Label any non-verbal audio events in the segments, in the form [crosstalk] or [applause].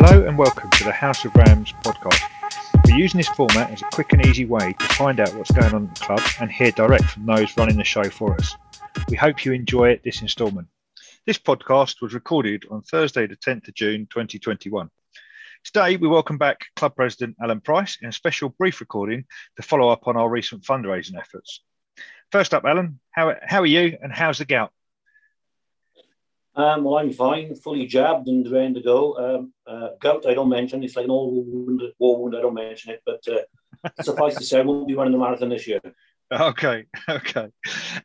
Hello and welcome to the House of Rams podcast. We're using this format as a quick and easy way to find out what's going on at the club and hear direct from those running the show for us. We hope you enjoy this instalment. This podcast was recorded on Thursday, the 10th of June 2021. Today, we welcome back Club President Alan Price in a special brief recording to follow up on our recent fundraising efforts. First up, Alan, how, how are you and how's the gout? Um, well, I'm fine, fully jabbed and ready to go. Um, uh, gout, I don't mention. It's like an old wound, war wound. I don't mention it, but uh, suffice to say, I won't be running the marathon this year. Okay, [laughs] okay.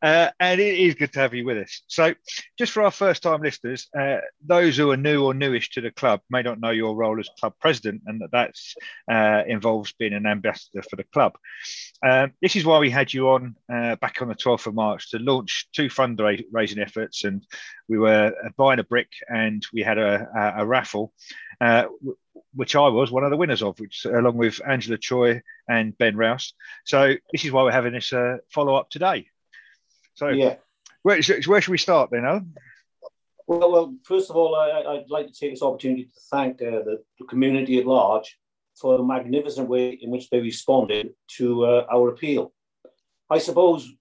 Uh, and it is good to have you with us. So, just for our first time listeners, uh, those who are new or newish to the club may not know your role as club president and that that uh, involves being an ambassador for the club. Um, this is why we had you on uh, back on the 12th of March to launch two fundraising efforts. And we were uh, buying a brick and we had a, a, a raffle. Which I was one of the winners of, which along with Angela Choi and Ben Rouse. So this is why we're having this uh, follow up today. So yeah, where, where should we start then, Alan? Well, well, first of all, I, would like to take this opportunity to thank uh, the, the, community at large for the magnificent way in which they responded to uh, our appeal. I suppose,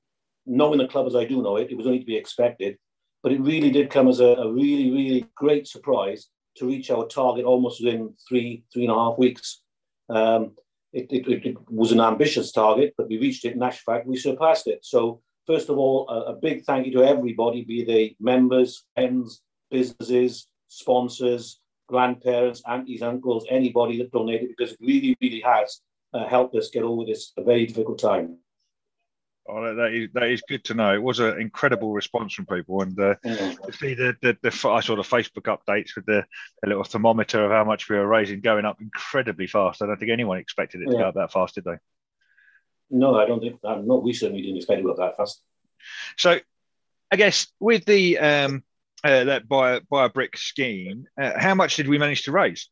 knowing the club as I do know it, it was only to be expected, but it really did come as a, a really, really great surprise to reach our target almost within three, three and a half weeks. Um, it, it, it, was an ambitious target, but we reached it. In fact, we surpassed it. So, first of all, a, a big thank you to everybody, be they members, friends, businesses, sponsors, grandparents, aunties, uncles, anybody that donated, because it really, really has uh, helped us get over this very difficult time. Oh, that is that is good to know. It was an incredible response from people, and uh, to see the, the, the I saw the Facebook updates with the, the, little thermometer of how much we were raising going up incredibly fast. I don't think anyone expected it to yeah. go up that fast, did they? No, I don't think. No, we certainly didn't expect it to go that fast. So, I guess with the um, uh, that buy buy a brick scheme, uh, how much did we manage to raise?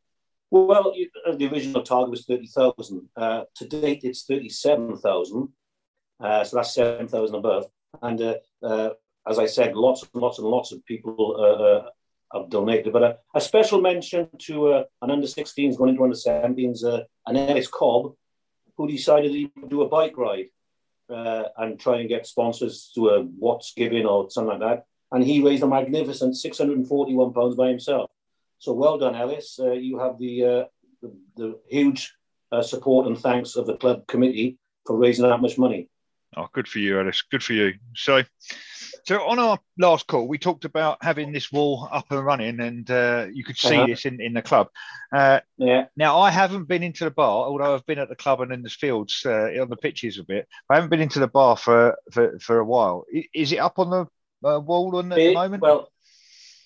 Well, the original target was thirty thousand. Uh, to date, it's thirty-seven thousand. Uh, so that's 7,000 above. And uh, uh, as I said, lots and lots and lots of people uh, uh, have donated. But a special mention to an under 16s going into under 17s, an Ellis Cobb, who decided he would do a bike ride and try and get sponsors to a What's Giving or something like that. And he raised a magnificent £641 by himself. So well done, Ellis. you have the, the, the huge support and thanks of the club committee for raising that much money. Oh, good for you, Alice. Good for you. So, so on our last call, we talked about having this wall up and running, and uh, you could see uh-huh. this in, in the club. Uh, yeah. Now, I haven't been into the bar, although I've been at the club and in the fields uh, on the pitches a bit. I haven't been into the bar for for, for a while. Is it up on the uh, wall on, at the moment? Well,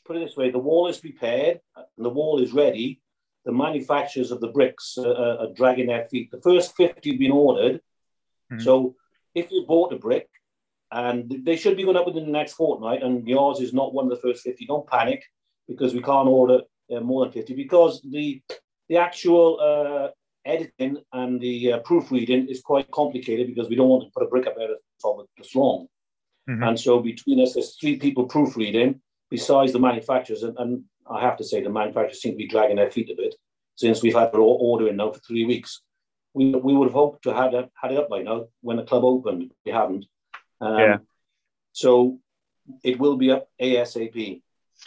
put it this way: the wall is prepared, and the wall is ready. The manufacturers of the bricks uh, are dragging their feet. The first fifty have been ordered, mm-hmm. so if you bought a brick, and they should be going up within the next fortnight, and yours is not one of the first 50, don't panic because we can't order uh, more than 50 because the the actual uh, editing and the uh, proofreading is quite complicated because we don't want to put a brick up there that's long. Mm-hmm. And so between us, there's three people proofreading besides the manufacturers. And, and, I have to say, the manufacturers seem to be dragging their feet a bit since we've had our ordering now for three weeks we, we would have hoped to have had, had it up by now when the club opened. We haven't. Um, yeah. So it will be up ASAP.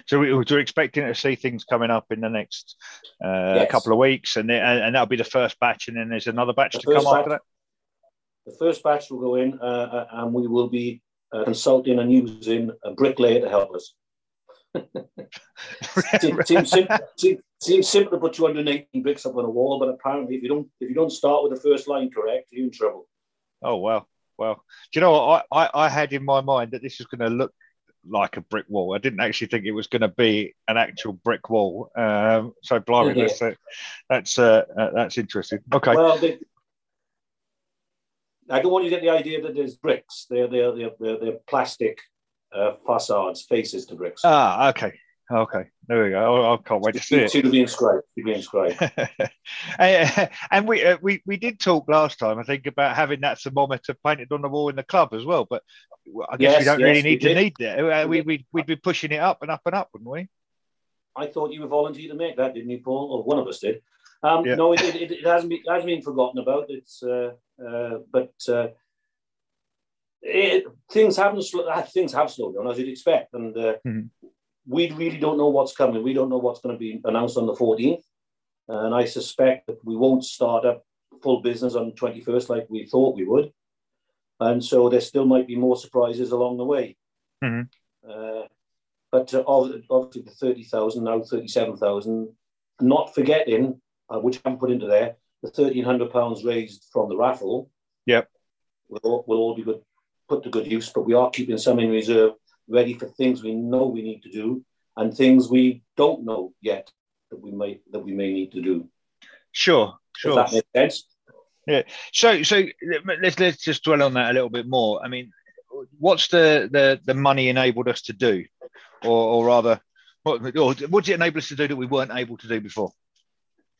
So we, are expecting to see things coming up in the next uh, yes. couple of weeks, and, and, and that'll be the first batch, and then there's another batch the to come batch, after that. The first batch will go in, uh, uh, and we will be uh, consulting and using a bricklayer to help us. [laughs] seems, simple, seems, simple to put 218 bricks up on a wall, but apparently, if you don't if you don't start with the first line correct, you're in trouble. Oh well, well. Do you know what I, I, I had in my mind that this was going to look like a brick wall. I didn't actually think it was going to be an actual brick wall. Um, so, blimey, yeah. that's uh, that's uh, uh, that's interesting. Okay. Well, they, I don't want you to get the idea that there's bricks. They're they're they're, they're, they're plastic uh, facades, faces to bricks. Ah, okay. Okay, there we go. I, I can't wait to see it. To be inscribed. To be inscribed. and we uh, we we did talk last time, I think, about having that thermometer painted on the wall in the club as well. But I guess yes, we don't yes, really need to need that. Uh, we, we we'd be pushing it up and up and up, wouldn't we? I thought you were volunteered to make that, didn't you, Paul? Or one of us did. Um, yeah. No, it, it, it, hasn't been hasn't been forgotten about. It's uh, uh, but uh, it, things haven't uh, things have slowed down as you'd expect, and uh, mm-hmm. we really don't know what's coming. We don't know what's going to be announced on the 14th, and I suspect that we won't start up full business on the 21st like we thought we would, and so there still might be more surprises along the way. Mm-hmm. Uh, but uh, obviously the 30,000 now 37,000. Not forgetting, uh, which I haven't put into there, the 1,300 pounds raised from the raffle. Yep. Will all, will all be good put to good use, but we are keeping some in reserve ready for things we know we need to do and things we don't know yet that we may that we may need to do. Sure, sure. Does that make sense? Yeah. So so let's let's just dwell on that a little bit more. I mean, what's the the the money enabled us to do, or or rather, what or what did it enable us to do that we weren't able to do before?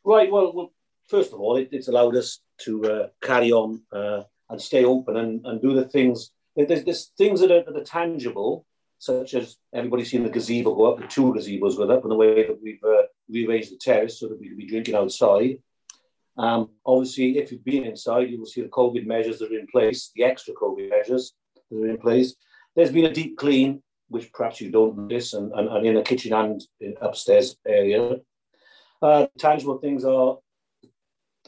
Right. Well, well first of all, it, it's allowed us to uh, carry on uh, and stay open and, and do the things there's, there's things that are, that are tangible, such as everybody's seen the gazebo go up, the two gazebos go up, and the way that we've uh, rearranged the terrace so that we can be drinking outside. Um, obviously, if you've been inside, you will see the COVID measures that are in place, the extra COVID measures that are in place. There's been a deep clean, which perhaps you don't notice, and, and, and in the kitchen and upstairs area. Uh, tangible things are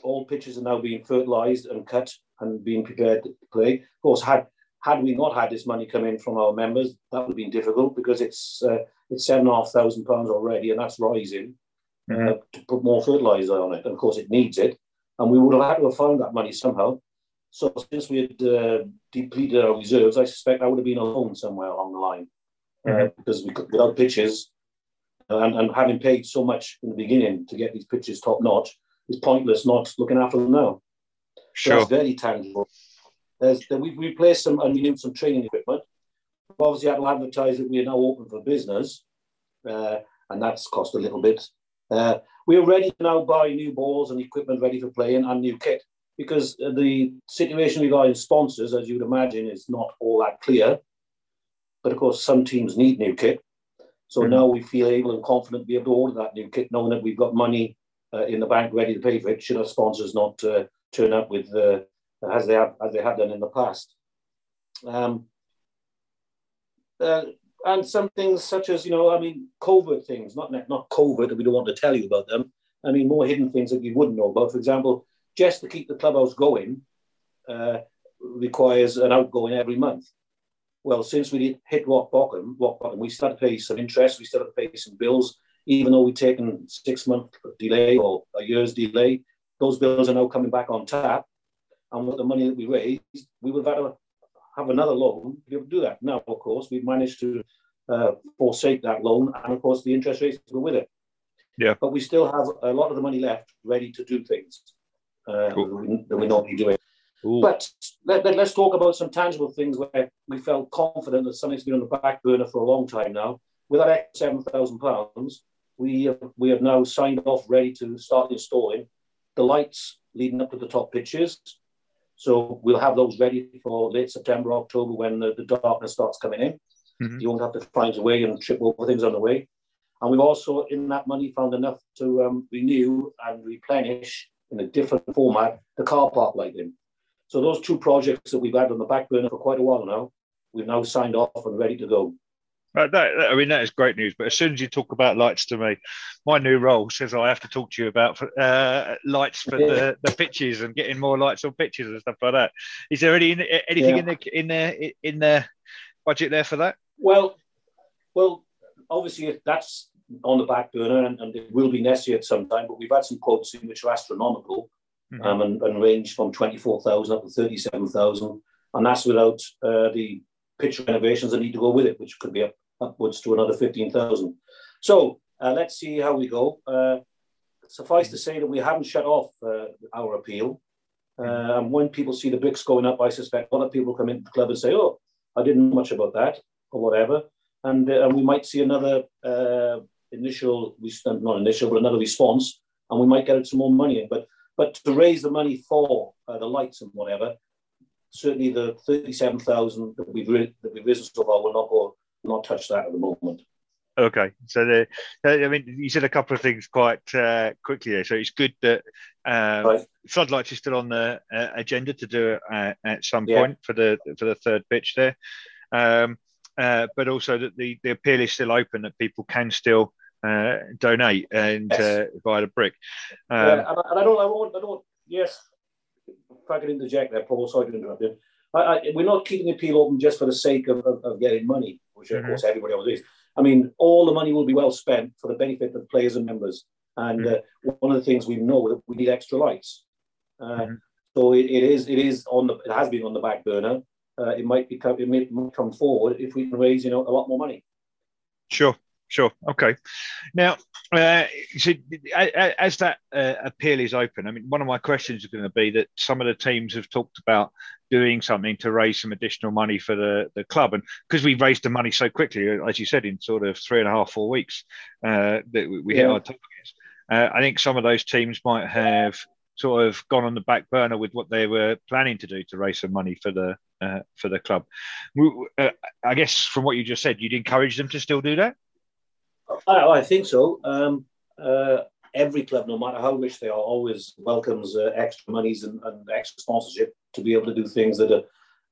all pitches are now being fertilised and cut and being prepared to play. Of course, had had we not had this money come in from our members, that would have been difficult because it's uh, it's seven and a half thousand pounds already, and that's rising uh, mm-hmm. to put more fertilizer on it. And of course, it needs it, and we would have had to have found that money somehow. So since we had uh, depleted our reserves, I suspect I would have been alone somewhere along the line uh, mm-hmm. because we could, without pitches and, and having paid so much in the beginning to get these pitches top notch, it's pointless not looking after them now. Sure. So that's very tangible. There's, we replaced some and renewed some training equipment. We've obviously had to advertise that we are now open for business, uh, and that's cost a little bit. Uh, we are ready to now buy new balls and equipment ready for playing and new kit because the situation regarding sponsors, as you'd imagine, is not all that clear. But of course, some teams need new kit. So mm-hmm. now we feel able and confident to be able to order that new kit, knowing that we've got money uh, in the bank ready to pay for it should our sponsors not uh, turn up with uh, as they have as they have done in the past. Um, uh, and some things such as you know, I mean, covert things, not not covert we don't want to tell you about them. I mean, more hidden things that you wouldn't know about. For example, just to keep the clubhouse going uh, requires an outgoing every month. Well, since we hit rock bottom, rock bottom, we started to pay some interest, we started to pay some bills, even though we've taken six month delay or a year's delay. Those bills are now coming back on tap and with the money that we raised, we would have had to have another loan to be able to do that. Now, of course, we've managed to uh, forsake that loan, and of course, the interest rates go with it. Yeah. But we still have a lot of the money left ready to do things uh, cool. that, we, that we normally do it. Ooh. But let, us let, talk about some tangible things where we felt confident that something's been on the back burner for a long time now. With that seven thousand pounds, we uh, we have now signed off, ready to start installing the lights leading up to the top pitches, so we'll have those ready for late September, October when the, the darkness starts coming in. Mm-hmm. You won't have to find a way and trip over things on the way. And we've also, in that money, found enough to um, renew and replenish in a different format the car park lighting. So those two projects that we've had on the back burner for quite a while now, we've now signed off and ready to go. Uh, that, I mean, that is great news. But as soon as you talk about lights to me, my new role says I have to talk to you about uh, lights for yeah. the, the pitches and getting more lights on pitches and stuff like that. Is there any anything yeah. in the in the in the budget there for that? Well, well, obviously that's on the back burner and, and it will be necessary at some time. But we've had some quotes in which are astronomical mm-hmm. um, and, and range from twenty four thousand up to thirty seven thousand, and that's without uh, the pitch renovations that need to go with it, which could be up, upwards to another 15,000. So uh, let's see how we go. Uh, suffice to say that we haven't shut off uh, our appeal. Uh, and when people see the bricks going up, I suspect a lot of people come into the club and say, oh, I didn't know much about that or whatever. And, uh, and we might see another uh, initial, not initial, but another response, and we might get some more money in. But, but to raise the money for the lights and whatever, certainly the 37,000 that we've that we've risen so far will not go not touch that at the moment. Okay, so the, I mean, you said a couple of things quite uh, quickly there. So it's good that uh, right. floodlights is still on the uh, agenda to do it uh, at some yeah. point for the for the third pitch there, um, uh, but also that the, the appeal is still open that people can still uh, donate and yes. via the brick. Um, yeah, and, I, and I don't, I won't, I don't. Yes, I can interject there, Paul. Sorry to interrupt you. I, I, we're not keeping the appeal open just for the sake of, of, of getting money, which of mm-hmm. course everybody always is. I mean, all the money will be well spent for the benefit of players and members. And mm-hmm. uh, one of the things we know that we need extra lights. Uh, mm-hmm. So it, it is it is on the it has been on the back burner. Uh, it might become it may come forward if we can raise you know a lot more money. Sure, Sure. Okay. Now, uh, so as that uh, appeal is open, I mean, one of my questions is going to be that some of the teams have talked about doing something to raise some additional money for the, the club, and because we raised the money so quickly, as you said, in sort of three and a half, four weeks, uh, that we, we yeah. hit our targets. Uh, I think some of those teams might have sort of gone on the back burner with what they were planning to do to raise some money for the uh, for the club. Uh, I guess from what you just said, you'd encourage them to still do that. I, I think so. Um, uh, every club, no matter how rich they are, always welcomes uh, extra monies and, and, extra sponsorship to be able to do things that are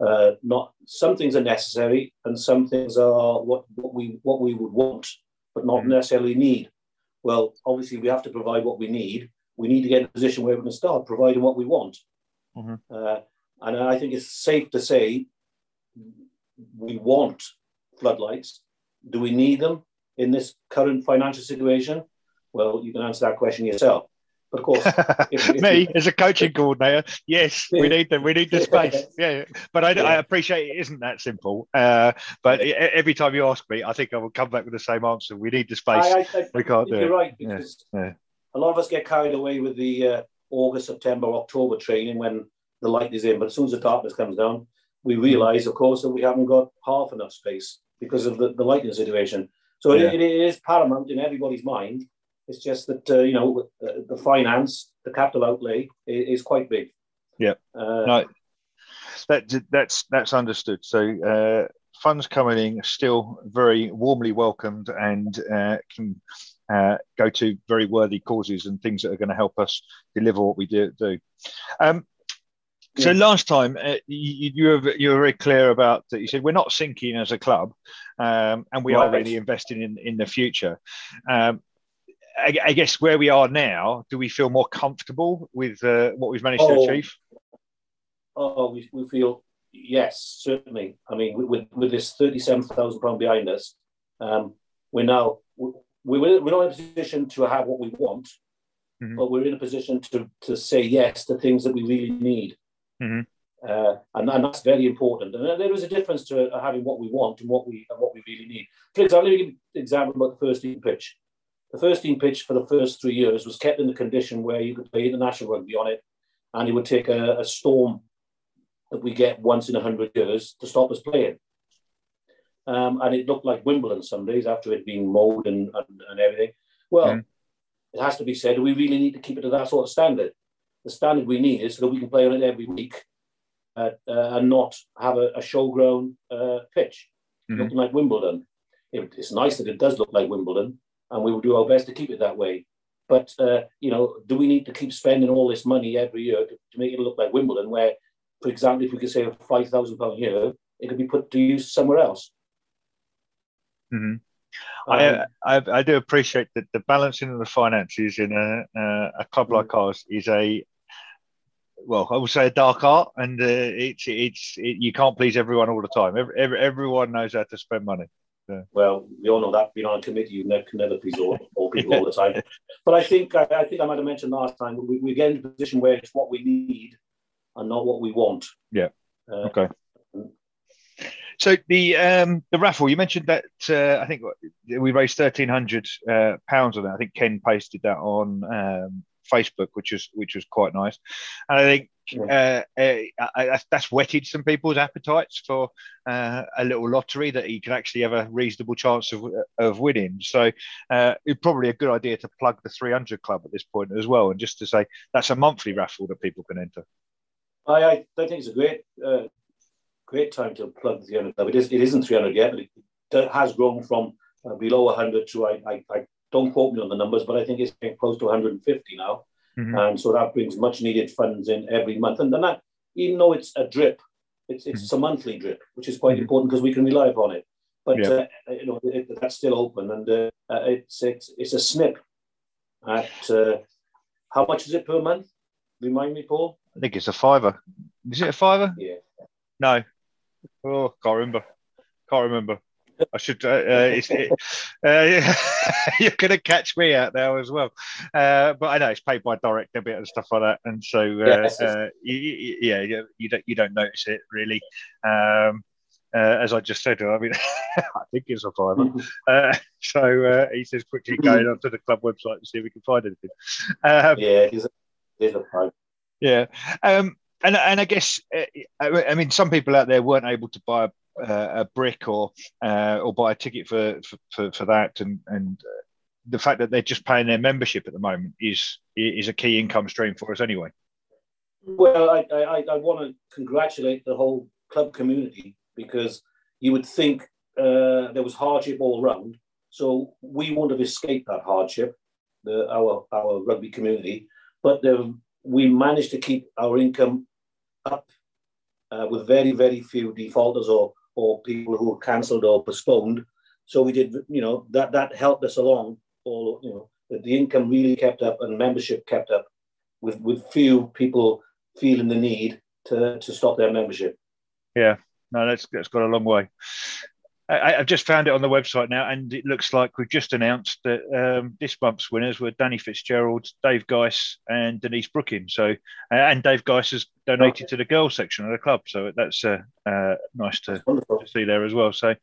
uh, not. Some things are necessary, and some things are what, what we what we would want, but not mm-hmm. necessarily need. Well, obviously, we have to provide what we need. We need to get in a position where we can start providing what we want. Mm-hmm. Uh, and I think it's safe to say we want floodlights. Do we need them? In this current financial situation? Well, you can answer that question yourself. But of course, [laughs] if, if me you... as a coaching coordinator, yes, we need the we need the space. [laughs] Yeah, but I, yeah. I appreciate it isn't that simple. Uh, but yeah. every time you ask me, I think I will come back with the same answer. We need the space. I, I, we can't do you're it. right because yeah. a lot of us get carried away with the uh, August, September, October training when the light is in. But as soon as the darkness comes down, we hmm. realise, of course, that we haven't got half enough space because of the, the lighting situation. So yeah. it, it is paramount in everybody's mind. It's just that uh, you know the, the, finance, the capital outlay is, is quite big. Yeah, uh, no, that that's that's understood. So uh, funds coming in still very warmly welcomed and uh, can uh, go to very worthy causes and things that are going to help us deliver what we do. do. Um, so last time uh, you, you, were you were very clear about that. You said we're not sinking as a club, um, and we right. are really investing in in the future. Um, I, I, guess where we are now, do we feel more comfortable with uh, what we've managed oh, to achieve? Oh, we, we feel yes, certainly. I mean, with with this thirty-seven thousand pound behind us, um, we're now we, we're, we're not in a position to have what we want, mm-hmm. but we're in a position to to say yes to things that we really need. Mm-hmm. Uh, and, and that's very important. And there is a difference to having what we want and what we and what we really need. For example, let me give an example about the first team pitch. The first team pitch for the first three years was kept in the condition where you could play international rugby on it, and it would take a, a storm that we get once in a hundred years to stop us playing. Um, and it looked like Wimbledon some days after it being mowed and, and, and everything. Well, mm. it has to be said, we really need to keep it to that sort of standard the standard we need is so that we can play on it every week uh, uh, and not have a, a showgrown uh, pitch mm-hmm. looking like Wimbledon. It, it's nice that it does look like Wimbledon, and we will do our best to keep it that way. But uh, you know, do we need to keep spending all this money every year to, to make it look like Wimbledon? Where, for example, if we could save five thousand pound a year, it could be put to use somewhere else. Mm-hmm. I, I, I do appreciate that the balancing of the finances in a uh, a club like mm. ours is a well, I would say a dark art, and uh, it's it's it, you can't please everyone all the time. Every, every, everyone knows how to spend money. Yeah. Well, we all know that being on a committee, you never, can never please all, all people all the [laughs] time. But I think I, I, think I might have mentioned last time we, we get in a position where it's what we need and not what we want. Yeah. Uh, okay. So the um, the raffle you mentioned that uh, I think we raised thirteen hundred uh, pounds on it. I think Ken posted that on um, Facebook, which was which was quite nice. And I think uh, uh, that's whetted some people's appetites for uh, a little lottery that you can actually have a reasonable chance of, of winning. So uh, it's probably a good idea to plug the 300 club at this point as well, and just to say that's a monthly raffle that people can enter. I, I think it's a great uh, great time to plug the 300 club. It, is, it isn't 300 yet, but it has grown from uh, below 100 to, I, I, I, don't quote me on the numbers, but I think it's getting close to 150 now. Mm-hmm. And so that brings much needed funds in every month. And then that, even though it's a drip, it's, it's mm-hmm. a monthly drip, which is quite mm-hmm. important because we can rely upon it. But yeah. uh, you know it, that's still open, and uh, uh, it's it's it's a snip. At uh, how much is it per month? Remind me, Paul. I think it's a fiver. Is it a fiver? Yeah. No. Oh, can't remember. Can't remember. I should. Uh, uh, it, uh, [laughs] you're going to catch me out there as well. Uh, but I know it's paid by direct debit and stuff like that, and so uh, uh, yeah, you, you, don't you don't notice it really. Um, as I just said, I mean, [laughs] I think it's a fiver. Mm-hmm. so he says quickly going onto the club website to see if we can find anything. Um, yeah, it's a, five. Yeah. Um, and, and I guess I mean some people out there weren't able to buy uh, a brick or uh, or buy a ticket for for, for that, and and uh, the fact that they're just paying their membership at the moment is is a key income stream for us anyway. Well, I I, I want to congratulate the whole club community because you would think uh, there was hardship all around, so we wouldn't have escaped that hardship, the, our our rugby community, but the, we managed to keep our income up uh, with very very few defaulters or or people who cancelled or postponed. So we did, you know, that that helped us along. All you know, that the income really kept up and membership kept up, with with few people feeling the need to to stop their membership. Yeah, no, that's that's got a long way. I, have just found it on the website now, and it looks like we've just announced that um, this month's winners were Danny Fitzgerald, Dave Geiss, and Denise Brooking. So, uh, and Dave Geiss has donated okay. to the girls section of the club, so that's uh, uh, nice to, to, see there as well. So,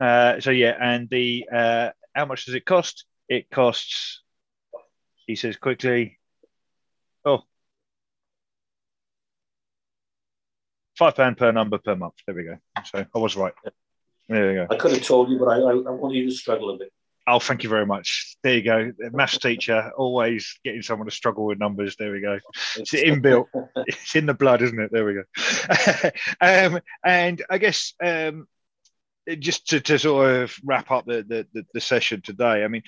uh, so yeah, and the uh, how much does it cost? It costs. He says quickly. Oh, five pound per number per month. There we go. So I was right. There you go. I could have told you, but I, I, I want you to struggle a bit. Oh, thank you very much. There you go. Maths teacher, always getting someone to struggle with numbers. There we go. It's inbuilt. [laughs] it's in the blood, isn't it? There we go. [laughs] um, and I guess um, just to, to sort of wrap up the, the, the, session today, I mean,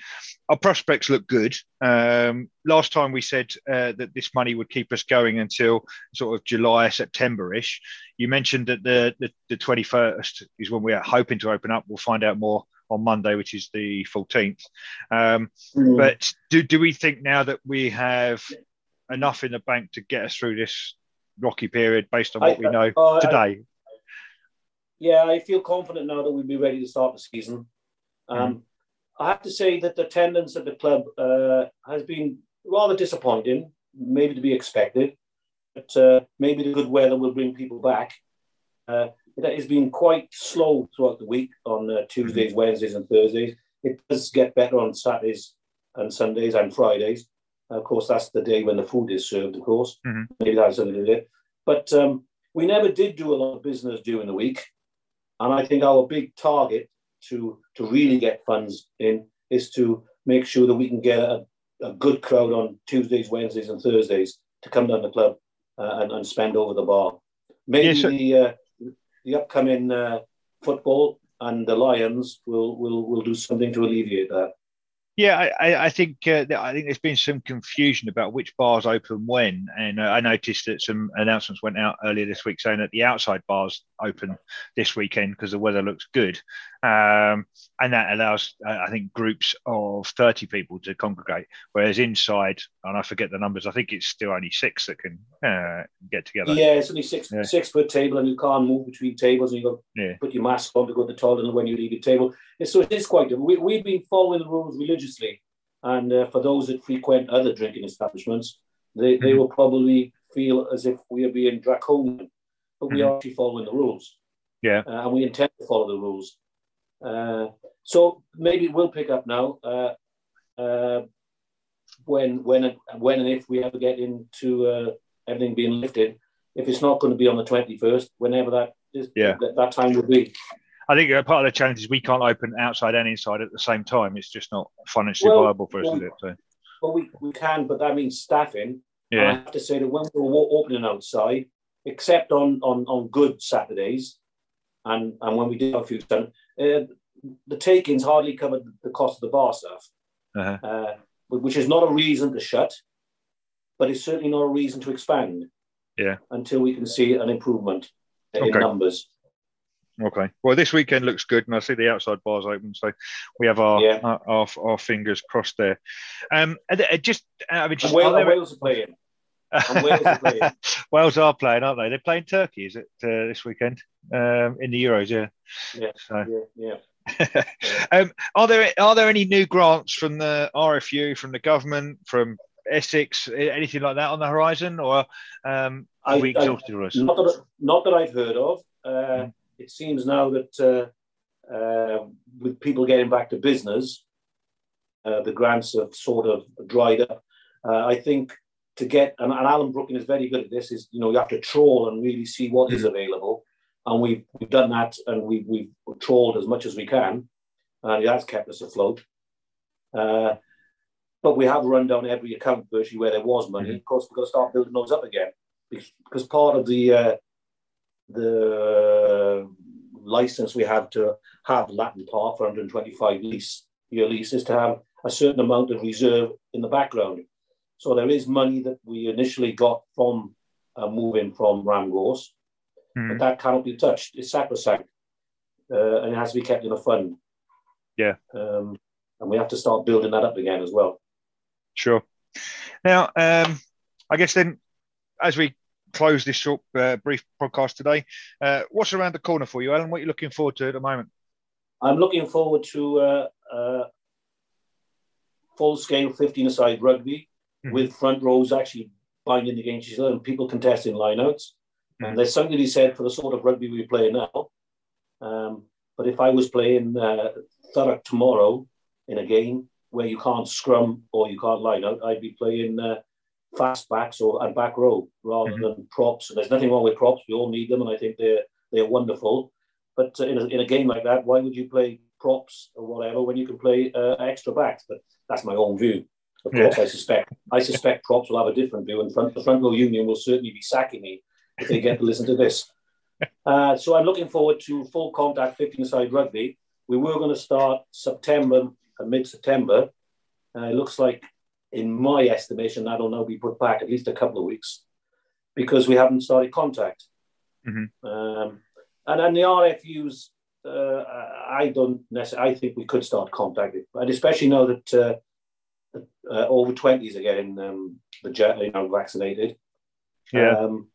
our prospects look good. Um, last time we said uh, that this money would keep us going until sort of July, September ish. You mentioned that the, the, the 21st is when we're hoping to open up. We'll find out more on Monday, which is the 14th. Um, mm. But do, do we think now that we have enough in the bank to get us through this rocky period based on what I, we know uh, today? Yeah, I feel confident now that we'll be ready to start the season. Um, mm. I have to say that the attendance at the club uh, has been rather disappointing, maybe to be expected, but uh, maybe the good weather will bring people back. Uh, it has been quite slow throughout the week on uh, Tuesdays, mm. Wednesdays, and Thursdays. It does get better on Saturdays and Sundays and Fridays. Of course, that's the day when the food is served, of course. Mm-hmm. Maybe that's something to do with it. But um, we never did do a lot of business during the week. And I think our big target to, to really get funds in is to make sure that we can get a, a good crowd on Tuesdays, Wednesdays, and Thursdays to come down the club uh, and, and spend over the bar. Maybe yes, the, uh, the upcoming uh, football and the Lions will, will, will do something to alleviate that. Yeah, I, I think uh, I think there's been some confusion about which bars open when, and uh, I noticed that some announcements went out earlier this week saying that the outside bars open this weekend because the weather looks good, um, and that allows uh, I think groups of 30 people to congregate, whereas inside, and I forget the numbers, I think it's still only six that can uh, get together. Yeah, it's only six yeah. six per table, and you can't move between tables, and you got yeah. put your mask on to go to the toilet and when you leave your table. So it is quite different. We, we've been following the rules religiously, and uh, for those that frequent other drinking establishments, they, they mm-hmm. will probably feel as if we are being draconian, but we mm-hmm. are actually following the rules. Yeah, uh, and we intend to follow the rules. Uh, so maybe we'll pick up now uh, uh, when when when and if we ever get into uh, everything being lifted. If it's not going to be on the twenty first, whenever that is, yeah. that, that time will be. I think part of the challenge is we can't open outside and inside at the same time. It's just not financially well, viable for us, well, is it? So. Well, we, we can, but that means staffing. Yeah. I have to say that when we're opening outside, except on, on, on good Saturdays, and, and when we do have a few uh, the takings hardly covered the cost of the bar staff, uh-huh. uh, which is not a reason to shut, but it's certainly not a reason to expand. Yeah. Until we can see an improvement in okay. numbers. Okay. Well, this weekend looks good, and I see the outside bars open, so we have our yeah. our, our, our, fingers crossed there. Um, just, I mean, just, Wales, are Wales are playing. Wales are playing. [laughs] Wales are playing, aren't they? They're playing Turkey, is it uh, this weekend um, in the Euros? Yeah. Yeah. So. yeah. yeah. [laughs] um, are there are there any new grants from the RFU, from the government, from Essex, anything like that on the horizon, or um, are I, we exhausted? I, not, that, not that I've heard of. Uh, mm it seems now that uh, uh, with people getting back to business, uh, the grants have sort of dried up. Uh, I think to get, and, and, Alan Brooking is very good at this, is, you know, you have to trawl and really see what is available. And we've, we've done that and we've, we've trawled as much as we can. And that's kept us afloat. Uh, but we have run down every account virtually where there was money. Mm-hmm. Of course, we've got to start building those up again because part of the uh, the license we have to have Latton Park for 125 lease year leases to have a certain amount of reserve in the background. So there is money that we initially got from uh, moving from Ramgorse, mm. but that cannot be touched. It's sacrosanct, uh, and it has to be kept in a fund. Yeah, um, and we have to start building that up again as well. Sure. Now, um, I guess then, as we close this short, uh, brief podcast today. Uh, what's around the corner for you, Alan? What are you looking forward to at the moment? I'm looking forward to uh, uh full scale 15 aside rugby mm-hmm. with front rows actually binding against each other and people contesting lineouts. Mm-hmm. And there's something to be said for the sort of rugby we play now. Um, but if I was playing uh, Thurrock tomorrow in a game where you can't scrum or you can't line out, I'd be playing uh, fast backs or and back row rather mm-hmm. than props. And there's nothing wrong with props. We all need them, and I think they're they're wonderful. But uh, in a, in a game like that, why would you play props or whatever when you can play uh, extra backs? But that's my own view. Of course, yeah. I suspect I suspect props will have a different view, and front, the front row union will certainly be sacking me if they get to listen to this. [laughs] Uh, so I'm looking forward to full contact 15-side rugby. We were going to start September, uh, mid-September. Uh, it looks like in my estimation, that'll now be put back at least a couple of weeks because we haven't started contact. Mm-hmm. Um, and then the RFUs, uh, I don't necessarily. I think we could start contacting, and especially now that uh, uh, over twenties are getting um, the you know vaccinated. Yeah. Um,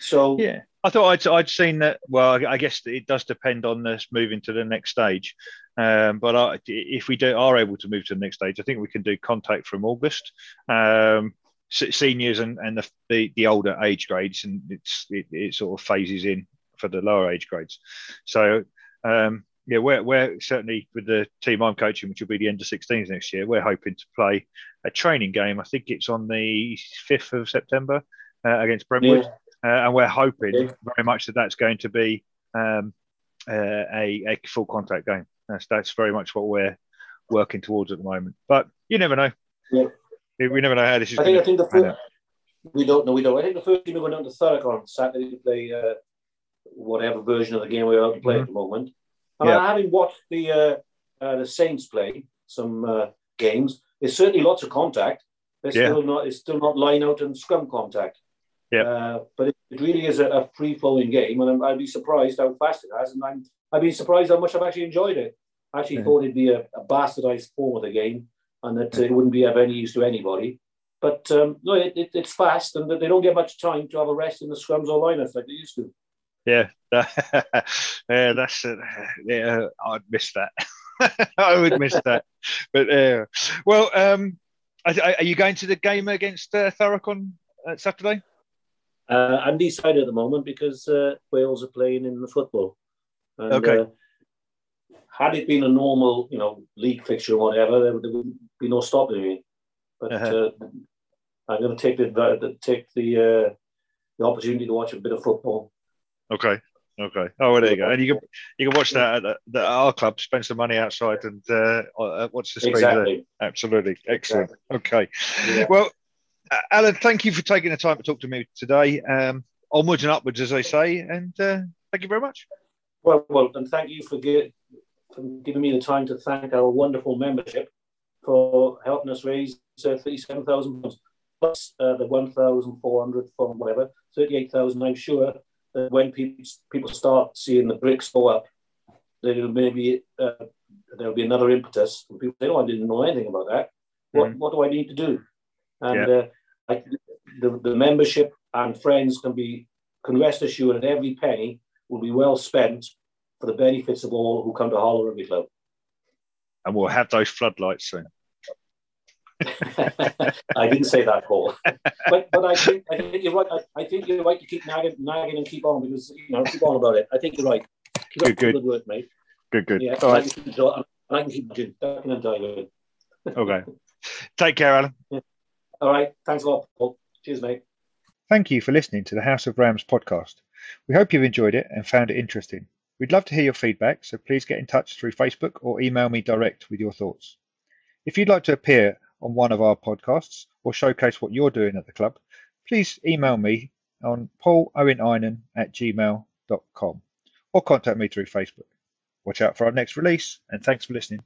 so yeah, I thought I'd, I'd seen that. Well, I guess it does depend on us moving to the next stage. Um, but I, if we do, are able to move to the next stage, I think we can do contact from August. Um, seniors and, and the, the, the, older age grades, and it's it, it, sort of phases in for the lower age grades. So um, yeah, we're, we're certainly with the team I'm coaching, which will be the end of 16s next year. We're hoping to play a training game. I think it's on the 5th of September uh, against Brentwood. Yeah uh, and we're hoping yeah. very much that that's going to be um, uh, a, a full contact game. That's that's very much what we're working towards at the moment. But you never know. Yeah. We never know how this is. I think. I think the first, we don't know. We don't. I think the first game we're going down to Thurrock on Saturday to play uh, whatever version of the game we're out to play mm-hmm. at the moment. And yeah. having watched the uh, uh, the Saints play some uh, games, there's certainly lots of contact. There's yeah. still not. It's still not line out and scrum contact. Yeah. Uh, but it, it, really is a, a free flowing game, and i would be surprised how fast it has, and I'm I've been surprised how much I've actually enjoyed it. I actually yeah. thought it'd be a, a, bastardized form of the game, and that it wouldn't be of any use to anybody. But um, no, it, it, it's fast, and they don't get much time to have a rest in the scrums or lineouts like they used to. Yeah, [laughs] yeah, that's uh, yeah. I'd miss that. [laughs] I would miss that. But uh, well, um, are, are, you going to the game against uh, Thurrock on uh, Saturday? Uh, I'm decided at the moment because uh, Wales are playing in the football. And, okay. Uh, had it been a normal, you know, league fixture or whatever, there, there would be no stopping me. But uh-huh. Uh, I'm going to take the take the uh, the opportunity to watch a bit of football. Okay. Okay. Oh, there you go. And you can you can watch that at, the, our club. Spend some money outside and uh, uh watch the screen. Exactly. There. Absolutely. Excellent. Exactly. Okay. Yeah. Well, Alan, thank you for taking the time to talk to me today. Um, onwards and upwards, as they say, and uh, thank you very much. Well, well, and thank you for get, for giving me the time to thank our wonderful membership for helping us raise uh, £37,000 plus uh, the 1,400 from whatever, 38,000. I'm sure that when people, people start seeing the bricks go up, there'll maybe uh, there'll be another impetus. And people say, "Oh, I didn't know anything about that. What mm what do I need to do?" And yeah. uh, I, the, the membership and friends can be can rest assured that every penny will be well spent for the benefits of all who come to Harlow Rugby Club. And we'll have those floodlights soon. [laughs] I didn't say that, Paul. But but I think I think you're right. I, I, think you're right to keep nagging, nagging and keep on because you know keep on about it. I think you're right. Keep good, good. good work, mate. Good, good. Yeah, All I, right. can enjoy, I can keep doing. I can enjoy it. okay. Take care, Alan. Yeah. All right. Thanks a lot, Paul. Cheers, mate. Thank you for listening to the House of Rams podcast. We hope you've enjoyed it and found it interesting. We'd love to hear your feedback, so please get in touch through Facebook or email me direct with your thoughts. If you'd like to appear on one of our podcasts or showcase what you're doing at the club, please email me on pauloweninen at gmail.com or contact me through Facebook. Watch out for our next release, and thanks for listening.